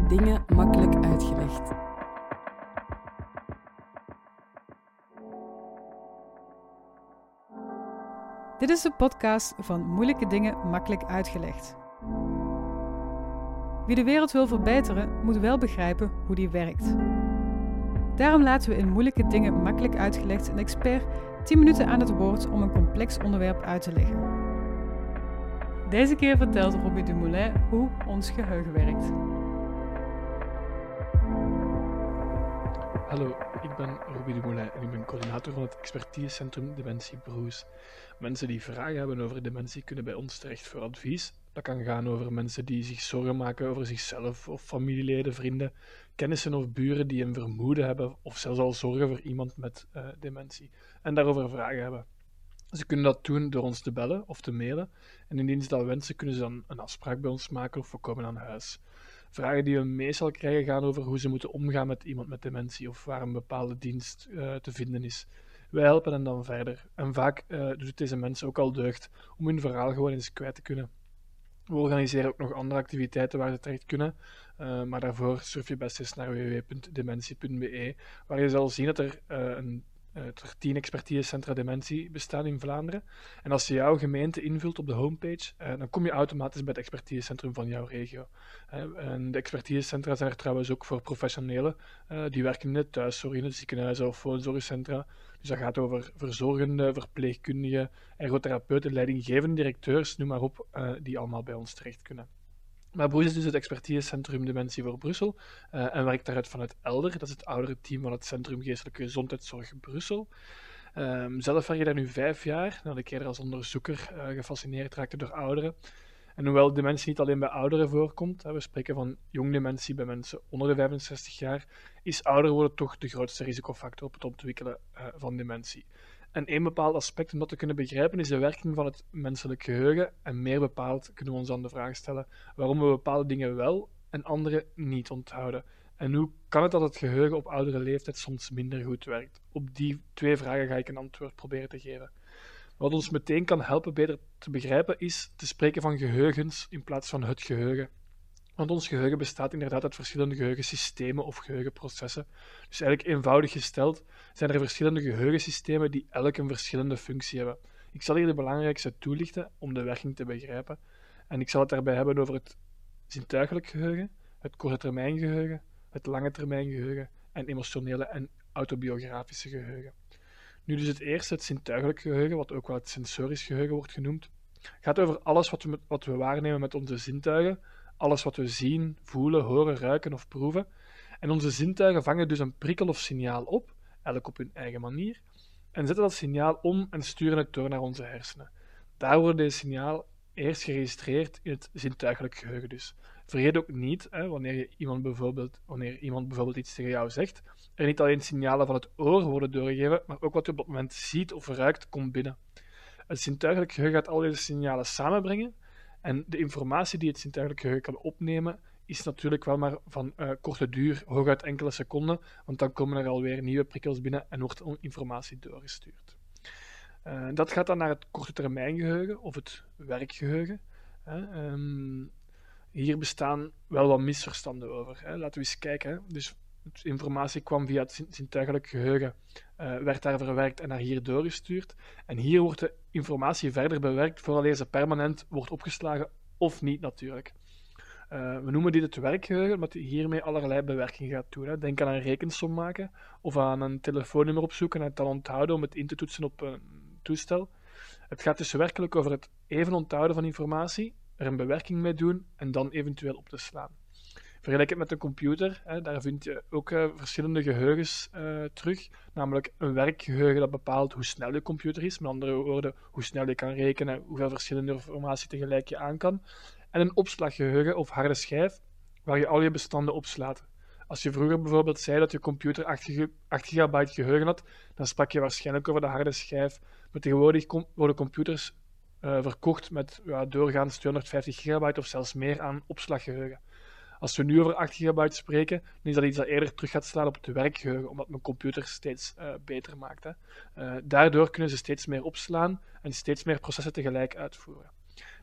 Dingen makkelijk uitgelegd. Dit is de podcast van Moeilijke Dingen Makkelijk Uitgelegd. Wie de wereld wil verbeteren, moet wel begrijpen hoe die werkt. Daarom laten we in Moeilijke Dingen Makkelijk Uitgelegd een expert 10 minuten aan het woord om een complex onderwerp uit te leggen. Deze keer vertelt Robbie Dumoulin hoe ons geheugen werkt. Hallo, ik ben Robbie Dumoulin en ik ben coördinator van het expertisecentrum Dementie Broes. Mensen die vragen hebben over dementie kunnen bij ons terecht voor advies. Dat kan gaan over mensen die zich zorgen maken over zichzelf of familieleden, vrienden, kennissen of buren die een vermoeden hebben of zelfs al zorgen voor iemand met uh, dementie en daarover vragen hebben. Ze kunnen dat doen door ons te bellen of te mailen en indien ze dat wensen kunnen ze dan een afspraak bij ons maken of we komen aan huis. Vragen die we meestal krijgen gaan over hoe ze moeten omgaan met iemand met dementie of waar een bepaalde dienst uh, te vinden is. Wij helpen hen dan verder. En vaak uh, doet deze mensen ook al deugd om hun verhaal gewoon eens kwijt te kunnen. We organiseren ook nog andere activiteiten waar ze terecht kunnen, uh, maar daarvoor surf je best eens naar www.dementie.be, waar je zal zien dat er een uh, er tien expertisecentra dementie bestaan in Vlaanderen. En als je jouw gemeente invult op de homepage, uh, dan kom je automatisch bij het expertisecentrum van jouw regio. Uh, en de expertisecentra zijn er trouwens ook voor professionelen die werken in de thuiszorg, in het ziekenhuis of woonzorgcentra. Dus dat gaat over verzorgende, verpleegkundigen, ergotherapeuten, leidinggevende directeurs, noem maar op, die allemaal bij ons terecht kunnen. Maar Broes is dus het expertisecentrum Dementie voor Brussel uh, en werkt daaruit vanuit Elder. Dat is het oudere team van het Centrum Geestelijke Gezondheidszorg Brussel. Um, zelf werk je daar nu vijf jaar, nadat ik eerder als onderzoeker uh, gefascineerd raakte door ouderen. En hoewel dementie niet alleen bij ouderen voorkomt, we spreken van jong dementie bij mensen onder de 65 jaar, is ouder worden toch de grootste risicofactor op het ontwikkelen uh, van dementie. En één bepaald aspect om dat te kunnen begrijpen is de werking van het menselijk geheugen. En meer bepaald kunnen we ons dan de vraag stellen waarom we bepaalde dingen wel en andere niet onthouden. En hoe kan het dat het geheugen op oudere leeftijd soms minder goed werkt? Op die twee vragen ga ik een antwoord proberen te geven. Wat ons meteen kan helpen beter te begrijpen is te spreken van geheugens in plaats van het geheugen. Want ons geheugen bestaat inderdaad uit verschillende geheugensystemen of geheugenprocessen. Dus eigenlijk eenvoudig gesteld zijn er verschillende geheugensystemen die elk een verschillende functie hebben. Ik zal hier de belangrijkste toelichten om de werking te begrijpen. En ik zal het daarbij hebben over het zintuigelijk geheugen, het korte termijn geheugen, het lange termijn geheugen en emotionele en autobiografische geheugen. Nu dus het eerste, het zintuigelijk geheugen, wat ook wel het sensorisch geheugen wordt genoemd, gaat over alles wat we, wat we waarnemen met onze zintuigen, alles wat we zien, voelen, horen, ruiken of proeven. En onze zintuigen vangen dus een prikkel of signaal op, elk op hun eigen manier, en zetten dat signaal om en sturen het door naar onze hersenen. Daar wordt deze signaal eerst geregistreerd in het zintuigelijk geheugen dus. Vergeet ook niet, hè, wanneer, je iemand bijvoorbeeld, wanneer iemand bijvoorbeeld iets tegen jou zegt, er niet alleen signalen van het oor worden doorgegeven, maar ook wat je op dat moment ziet of ruikt, komt binnen. Het zintuigelijk geheugen gaat al deze signalen samenbrengen en de informatie die het zintuigelijk geheugen kan opnemen, is natuurlijk wel maar van uh, korte duur, hooguit enkele seconden, want dan komen er alweer nieuwe prikkels binnen en wordt informatie doorgestuurd. Uh, dat gaat dan naar het korte termijn geheugen of het werkgeheugen. Hè. Um, hier bestaan wel wat misverstanden over. Hè. Laten we eens kijken. Dus informatie kwam via het zintuigelijk geheugen, uh, werd daar verwerkt en naar hier doorgestuurd. En hier wordt de informatie verder bewerkt voordat ze permanent wordt opgeslagen of niet natuurlijk. Uh, we noemen dit het werkgeheugen, omdat hiermee allerlei bewerking gaat doen. Hè. Denk aan een rekensom maken of aan een telefoonnummer opzoeken en het dan onthouden om het in te toetsen op een toestel. Het gaat dus werkelijk over het even onthouden van informatie, er een bewerking mee doen en dan eventueel op te slaan. Vergelijk het met een computer, hè, daar vind je ook uh, verschillende geheugens uh, terug. Namelijk een werkgeheugen dat bepaalt hoe snel je computer is, met andere woorden, hoe snel je kan rekenen, hoeveel verschillende informatie tegelijk je aan kan. En een opslaggeheugen of harde schijf, waar je al je bestanden opslaat. Als je vroeger bijvoorbeeld zei dat je computer 8, 8 gigabyte geheugen had, dan sprak je waarschijnlijk over de harde schijf. Maar tegenwoordig worden computers uh, verkocht met ja, doorgaans 250 gigabyte of zelfs meer aan opslaggeheugen. Als we nu over 8 gigabyte spreken, dan is dat iets dat eerder terug gaat slaan op het werkgeheugen, omdat mijn computer steeds uh, beter maakt. Uh, daardoor kunnen ze steeds meer opslaan en steeds meer processen tegelijk uitvoeren.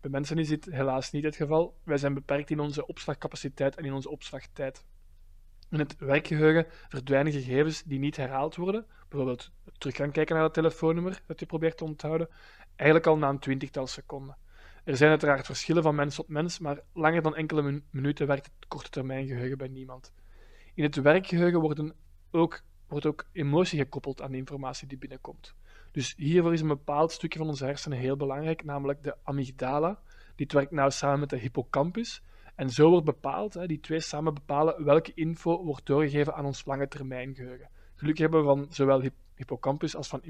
Bij mensen is dit helaas niet het geval. Wij zijn beperkt in onze opslagcapaciteit en in onze opslagtijd. In het werkgeheugen verdwijnen gegevens die niet herhaald worden, bijvoorbeeld terug gaan kijken naar het telefoonnummer dat je probeert te onthouden, eigenlijk al na een twintigtal seconden. Er zijn uiteraard verschillen van mens tot mens, maar langer dan enkele minuten werkt het korte termijn geheugen bij niemand. In het werkgeheugen worden ook, wordt ook emotie gekoppeld aan de informatie die binnenkomt. Dus hiervoor is een bepaald stukje van onze hersenen heel belangrijk, namelijk de amygdala. Dit werkt nauw samen met de hippocampus. En zo wordt bepaald, hè, die twee samen bepalen welke info wordt doorgegeven aan ons lange termijn geheugen. Gelukkig hebben we van zowel hippocampus als van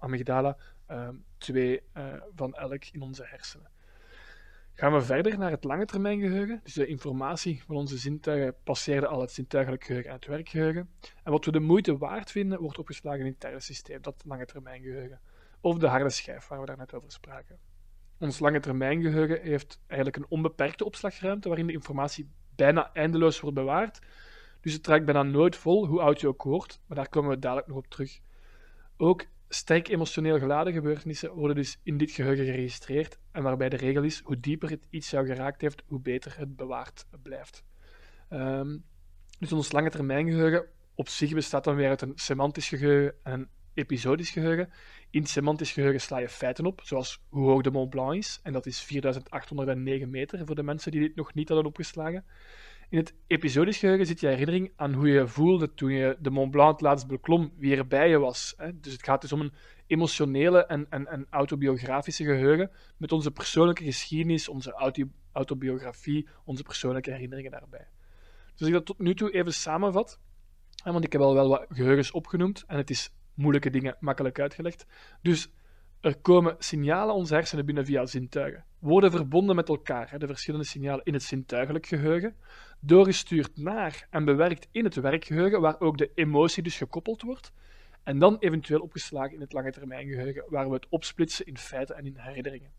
amygdala ehm, twee uh, van elk in onze hersenen. Gaan we verder naar het lange termijn geheugen. Dus de informatie van onze zintuigen passeerde al het zintuigelijk geheugen en het werkgeheugen. En wat we de moeite waard vinden, wordt opgeslagen in het derde systeem, dat lange termijn geheugen. Of de harde schijf, waar we daar net over spraken. Ons lange termijn geheugen heeft eigenlijk een onbeperkte opslagruimte waarin de informatie bijna eindeloos wordt bewaard. Dus het raakt bijna nooit vol, hoe oud je ook wordt, maar daar komen we dadelijk nog op terug. Ook sterk emotioneel geladen gebeurtenissen worden dus in dit geheugen geregistreerd en waarbij de regel is, hoe dieper het iets jou geraakt heeft, hoe beter het bewaard blijft. Um, dus ons lange termijn geheugen op zich bestaat dan weer uit een semantisch geheugen en een episodisch geheugen. In het semantisch geheugen sla je feiten op, zoals hoe hoog de Mont Blanc is, en dat is 4809 meter voor de mensen die dit nog niet hadden opgeslagen. In het episodisch geheugen zit je herinnering aan hoe je voelde toen je de Mont Blanc laatst beklom, wie er bij je was. Hè? Dus het gaat dus om een emotionele en, en, en autobiografische geheugen met onze persoonlijke geschiedenis, onze autobiografie, onze persoonlijke herinneringen daarbij. Dus als ik dat tot nu toe even samenvat, want ik heb al wel wat geheugens opgenoemd en het is moeilijke dingen makkelijk uitgelegd. Dus er komen signalen onze hersenen binnen via zintuigen, worden verbonden met elkaar, de verschillende signalen in het zintuigelijk geheugen, doorgestuurd naar en bewerkt in het werkgeheugen, waar ook de emotie dus gekoppeld wordt, en dan eventueel opgeslagen in het lange termijn geheugen, waar we het opsplitsen in feiten en in herinneringen.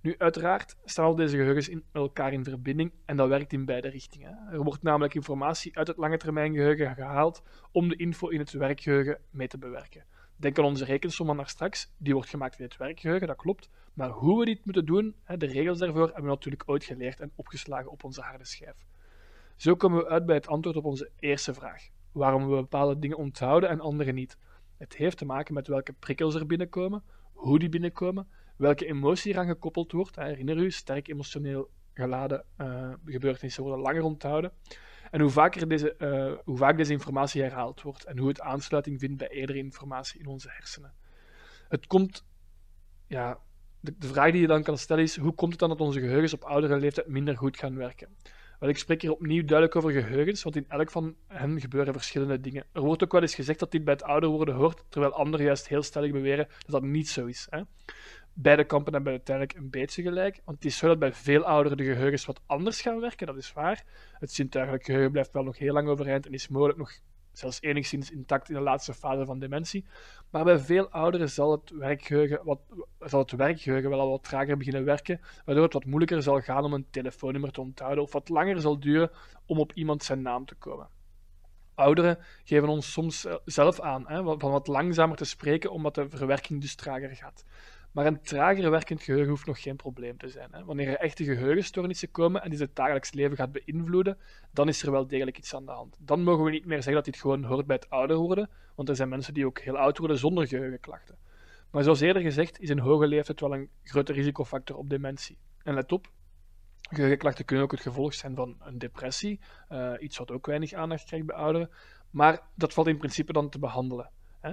Nu, uiteraard staan al deze geheugens in, elkaar in verbinding en dat werkt in beide richtingen. Er wordt namelijk informatie uit het lange termijn geheugen gehaald om de info in het werkgeheugen mee te bewerken. Denk aan onze rekensom van naar straks, die wordt gemaakt in het werkgeheugen, dat klopt. Maar hoe we dit moeten doen, de regels daarvoor, hebben we natuurlijk ooit geleerd en opgeslagen op onze harde schijf. Zo komen we uit bij het antwoord op onze eerste vraag: waarom we bepaalde dingen onthouden en andere niet. Het heeft te maken met welke prikkels er binnenkomen, hoe die binnenkomen, welke emotie eraan gekoppeld wordt. Herinner u, sterk emotioneel geladen uh, gebeurtenissen worden langer onthouden. En hoe, vaker deze, uh, hoe vaak deze informatie herhaald wordt en hoe het aansluiting vindt bij eerdere informatie in onze hersenen. Het komt, ja, de, de, vraag die je dan kan stellen is: hoe komt het dan dat onze geheugens op oudere leeftijd minder goed gaan werken? Wel, ik spreek hier opnieuw duidelijk over geheugens, want in elk van hen gebeuren verschillende dingen. Er wordt ook wel eens gezegd dat dit bij het ouder worden hoort, terwijl anderen juist heel stellig beweren dat dat niet zo is. Hè? Beide kampen hebben uiteindelijk een beetje gelijk, want het is zo dat bij veel ouderen de geheugens wat anders gaan werken, dat is waar. Het zintuigelijk geheugen blijft wel nog heel lang overeind en is mogelijk nog zelfs enigszins intact in de laatste fase van dementie. Maar bij veel ouderen zal het werkgeheugen, wat, zal het werkgeheugen wel al wat trager beginnen werken, waardoor het wat moeilijker zal gaan om een telefoonnummer te onthouden of wat langer zal duren om op iemand zijn naam te komen. Ouderen geven ons soms zelf aan hè, van wat langzamer te spreken, omdat de verwerking dus trager gaat. Maar een trager werkend geheugen hoeft nog geen probleem te zijn. Hè. Wanneer er echte geheugenstoornissen komen en die het dagelijks leven gaat beïnvloeden, dan is er wel degelijk iets aan de hand. Dan mogen we niet meer zeggen dat dit gewoon hoort bij het ouder worden, want er zijn mensen die ook heel oud worden zonder geheugenklachten. Maar zoals eerder gezegd, is een hoge leeftijd wel een grote risicofactor op dementie. En let op, geheugenklachten kunnen ook het gevolg zijn van een depressie, uh, iets wat ook weinig aandacht krijgt bij ouderen, maar dat valt in principe dan te behandelen. Hè.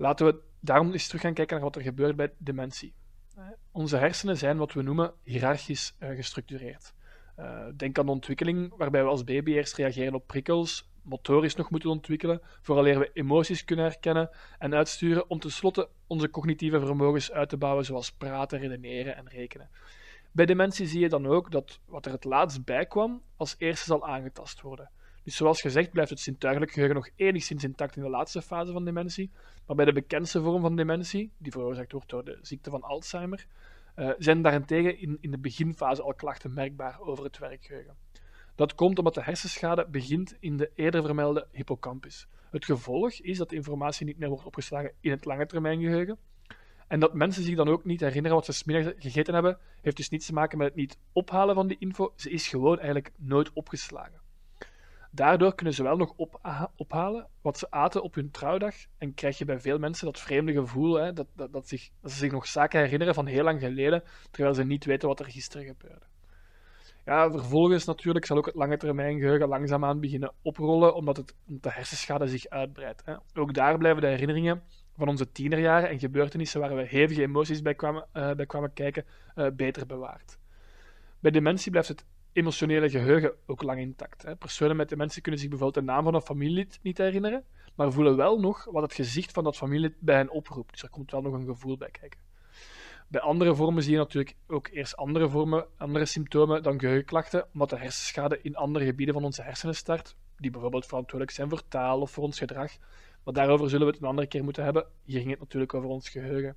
Laten we daarom eens terug gaan kijken naar wat er gebeurt bij dementie. Eh, onze hersenen zijn wat we noemen hiërarchisch uh, gestructureerd. Uh, denk aan de ontwikkeling waarbij we als baby eerst reageren op prikkels, motorisch nog moeten ontwikkelen, vooraleer we emoties kunnen herkennen en uitsturen om tenslotte onze cognitieve vermogens uit te bouwen, zoals praten, redeneren en rekenen. Bij dementie zie je dan ook dat wat er het laatst bij kwam, als eerste zal aangetast worden. Dus zoals gezegd blijft het zintuigelijk geheugen nog enigszins intact in de laatste fase van dementie, maar bij de bekendste vorm van dementie, die veroorzaakt wordt door de ziekte van Alzheimer, uh, zijn daarentegen in, in de beginfase al klachten merkbaar over het werkgeheugen. Dat komt omdat de hersenschade begint in de eerder vermelde hippocampus. Het gevolg is dat de informatie niet meer wordt opgeslagen in het lange termijn geheugen. En dat mensen zich dan ook niet herinneren wat ze smiddags gegeten hebben, heeft dus niets te maken met het niet ophalen van die info. Ze is gewoon eigenlijk nooit opgeslagen. Daardoor kunnen ze wel nog ophalen wat ze aten op hun trouwdag. En krijg je bij veel mensen dat vreemde gevoel hè, dat, dat, dat, zich, ze zich nog zaken herinneren van heel lang geleden, terwijl ze niet weten wat er gisteren gebeurde. Ja, vervolgens natuurlijk zal ook het lange termijn geheugen langzaamaan beginnen oprollen, omdat, het, de hersenschade zich uitbreidt. Hè. Ook daar blijven de herinneringen van onze tienerjaren en gebeurtenissen waar we hevige emoties bij kwamen, uh, bij kwamen kijken, uh, beter bewaard. Bij dementie blijft het emotionele geheugen ook lang intact. Hè. Personen met dementie kunnen zich bijvoorbeeld de naam van een familielid niet herinneren, maar voelen wel nog wat het gezicht van dat familielid bij hen oproept. Dus er komt wel nog een gevoel bij kijken. Bij andere vormen zie je natuurlijk ook eerst andere vormen, andere symptomen dan geheugenklachten, omdat de hersenschade in andere gebieden van onze hersenen start, die bijvoorbeeld verantwoordelijk zijn voor taal of voor ons gedrag. Maar daarover zullen we het een andere keer moeten hebben. Hier ging het natuurlijk over ons geheugen.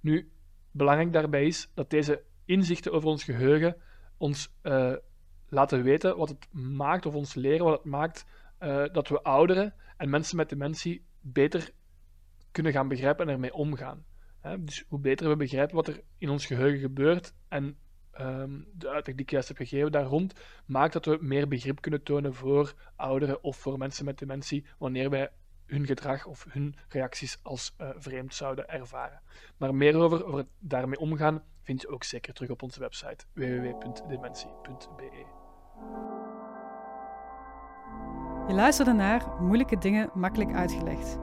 Nu, belangrijk daarbij is dat deze inzichten over ons geheugen ons uh, laten weten wat het maakt, of ons leren wat het maakt uh, dat we ouderen en mensen met dementie beter kunnen gaan begrijpen en ermee omgaan. Dus hoe beter we begrijpen wat er in ons geheugen gebeurt en um, de uitleg die ik juist heb gegeven daar rond, maakt dat we meer begrip kunnen tonen voor ouderen of voor mensen met dementie wanneer wij hun gedrag of hun reacties als uh, vreemd zouden ervaren. Maar meer over, over daarmee omgaan vind je ook zeker terug op onze website www.dementie.be. Je luisterde naar Moeilijke Dingen Makkelijk Uitgelegd.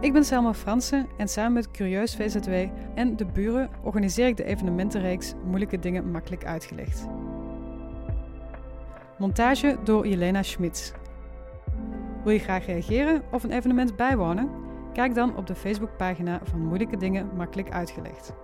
Ik ben Selma Fransen en samen met Curieus VZW en de buren organiseer ik de evenementenreeks Moeilijke Dingen Makkelijk Uitgelegd. Montage door Jelena Schmitz. Wil je graag reageren of een evenement bijwonen? Kijk dan op de Facebookpagina van Moeilijke Dingen Makkelijk Uitgelegd.